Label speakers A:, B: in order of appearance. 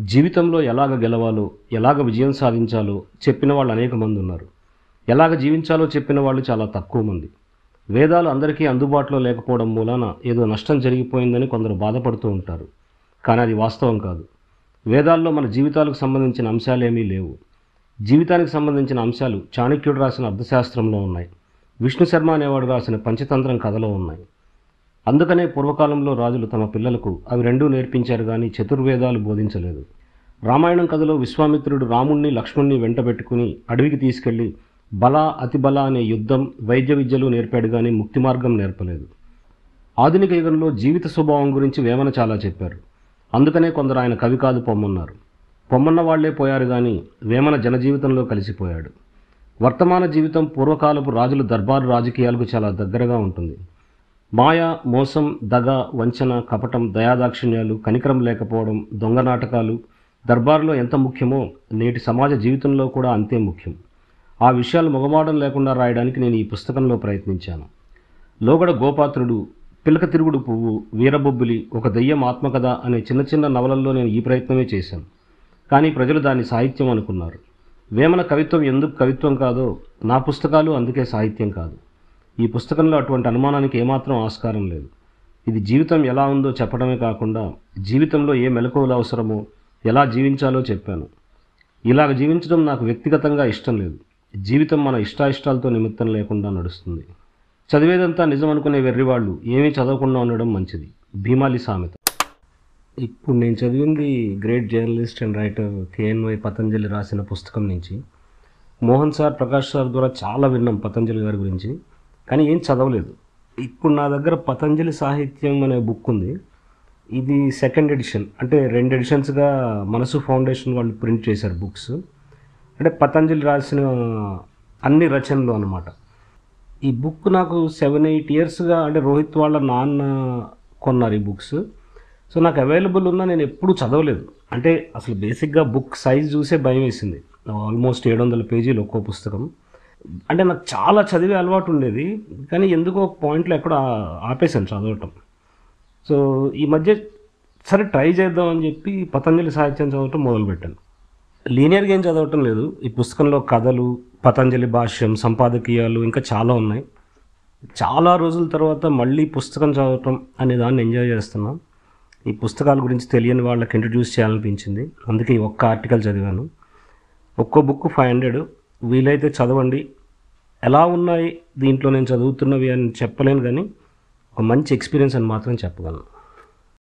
A: జీవితంలో ఎలాగ గెలవాలో ఎలాగ విజయం సాధించాలో చెప్పిన వాళ్ళు అనేక మంది ఉన్నారు. ఎలాగ జీవించాలో చెప్పిన వాళ్ళు చాలా తక్కువ మంది. వేదాలు అందరికీ అందుబాటులో లేకపోవడం మూలాన ఏదో నష్టం జరిగిపోయిందని కొందరు బాధపడుతూ ఉంటారు. కానీ అది వాస్తవం కాదు. వేదాల్లో మన జీవితాలకు సంబంధించిన అంశాలేమీ లేవు. జీవితానికి సంబంధించిన అంశాలు చాణక్యుడు రాసిన అర్థశాస్త్రంలో ఉన్నాయి. విష్ణు శర్మ అనేవాడు రాసిన పంచతంత్రం కథలో ఉన్నాయి. అందుకనే పూర్వకాలంలో రాజులు తమ పిల్లలకు అవి రెండూ నేర్పించారు కానీ చతుర్వేదాలు బోధించలేదు. రామాయణం కథలో విశ్వామిత్రుడు రాముణ్ణి లక్ష్మణ్ణి వెంటబెట్టుకుని అడవికి తీసుకెళ్ళి బల అతిబల అనే యుద్ధం వైద్య విద్యలు నేర్పాడు కానీ ముక్తి మార్గం నేర్పలేదు. ఆధునిక యుగంలో జీవిత స్వభావం గురించి వేమన చాలా చెప్పారు. అందుకనే కొందరు ఆయన కవి కాదు పొమ్మన్నారు. పొమ్మన్న వాళ్ళే పోయారు కానీ వేమన జనజీవితంలో కలిసిపోయాడు. వర్తమాన జీవితం పూర్వకాలపు రాజుల దర్బారు రాజకీయాలకు చాలా దగ్గరగా ఉంటుంది. మాయ మోసం దగ వంచన కపటం దయాదాక్షిణ్యాలు కనికరం లేకపోవడం దొంగ నాటకాలు దర్బారులో ఎంత ముఖ్యమో నేటి సమాజ జీవితంలో కూడా అంతే ముఖ్యం. ఆ విషయాలు మొగమాడం లేకుండా రాయడానికి నేను ఈ పుస్తకంలో ప్రయత్నించాను. లోగడ గోపాత్రుడు పిలక తిరుగుడు పువ్వు వీరబొబ్బులి ఒక దెయ్యం ఆత్మకథ అనే చిన్న చిన్న నవలల్లో నేను ఈ ప్రయత్నమే చేశాను. కానీ ప్రజలు దాన్ని సాహిత్యం అనుకున్నారు. వేమన కవిత్వం ఎందుకు కవిత్వం కాదో నా పుస్తకాలు అందుకే సాహిత్యం కాదు. ఈ పుస్తకంలో అటువంటి అనుమానానికి ఏమాత్రం ఆస్కారం లేదు. ఇది జీవితం ఎలా ఉందో చెప్పడమే కాకుండా జీవితంలో ఏ మెలకువలు అవసరమో ఎలా జీవించాలో చెప్పాను. ఇలాగ జీవించడం నాకు వ్యక్తిగతంగా ఇష్టం లేదు. జీవితం మన ఇష్టాయిష్టాలతో నిమిత్తం లేకుండా నడుస్తుంది. చదివేదంతా నిజం అనుకునే వెర్రివాళ్ళు ఏమీ చదవకుండా ఉండడం మంచిది. భీమాలి సామెత. ఇప్పుడు నేను చదివింది great journalist and writer KNY Patanjali రాసిన పుస్తకం నుంచి. మోహన్ సార్ ప్రకాష్ సార్ ద్వారా చాలా విన్నాం పతంజలి గారి గురించి. కానీ ఏం చదవలేదు. ఇప్పుడు నా దగ్గర పతంజలి సాహిత్యం అనే బుక్ ఉంది. ఇది సెకండ్ ఎడిషన్ అంటే రెండు ఎడిషన్స్గా మనసు ఫౌండేషన్ వాళ్ళు ప్రింట్ చేశారు బుక్స్ అంటే పతంజలి రాసిన అన్ని రచనలు అనమాట ఈ బుక్ నాకు సెవెన్ ఎయిట్ ఇయర్స్గా అంటే రోహిత్ వాళ్ళ నాన్న కొన్నారు ఈ బుక్స్ సో నాకు అవైలబుల్ ఉన్నా నేను ఎప్పుడూ చదవలేదు. అంటే అసలు బేసిక్గా బుక్ సైజ్ చూసే భయం వేసింది. ఆల్మోస్ట్ ఏడు వందల పేజీలు ఒక్కో పుస్తకం. అంటే నాకు చాలా చదివే అలవాటు ఉండేది కానీ ఎందుకో పాయింట్లో ఎక్కడ ఆపేశాను చదవటం. సో ఈ మధ్య సరే ట్రై చేద్దామని చెప్పి పతంజలి సాహిత్యం చదవటం మొదలుపెట్టాను. లీనియర్గా ఏం చదవటం లేదు. ఈ పుస్తకంలో కథలు పతంజలి భాష్యం సంపాదకీయాలు ఇంకా చాలా ఉన్నాయి. చాలా రోజుల తర్వాత మళ్ళీ పుస్తకం చదవటం అనే దాన్ని ఎంజాయ్ చేస్తున్నాం. ఈ పుస్తకాల గురించి తెలియని వాళ్ళకి ఇంట్రడ్యూస్ చేయాలనిపించింది. అందుకే ఈ ఒక్క ఆర్టికల్ చదివాను. ఒక్కో బుక్ ఫైవ్ హండ్రెడ్ వీలైతే చదవండి. ఎలా ఉన్నాయి దీంట్లో నేను చదువుతున్నవి అని చెప్పలేను కానీ ఒక మంచి ఎక్స్పీరియన్స్ అని మాత్రం చెప్పగలను.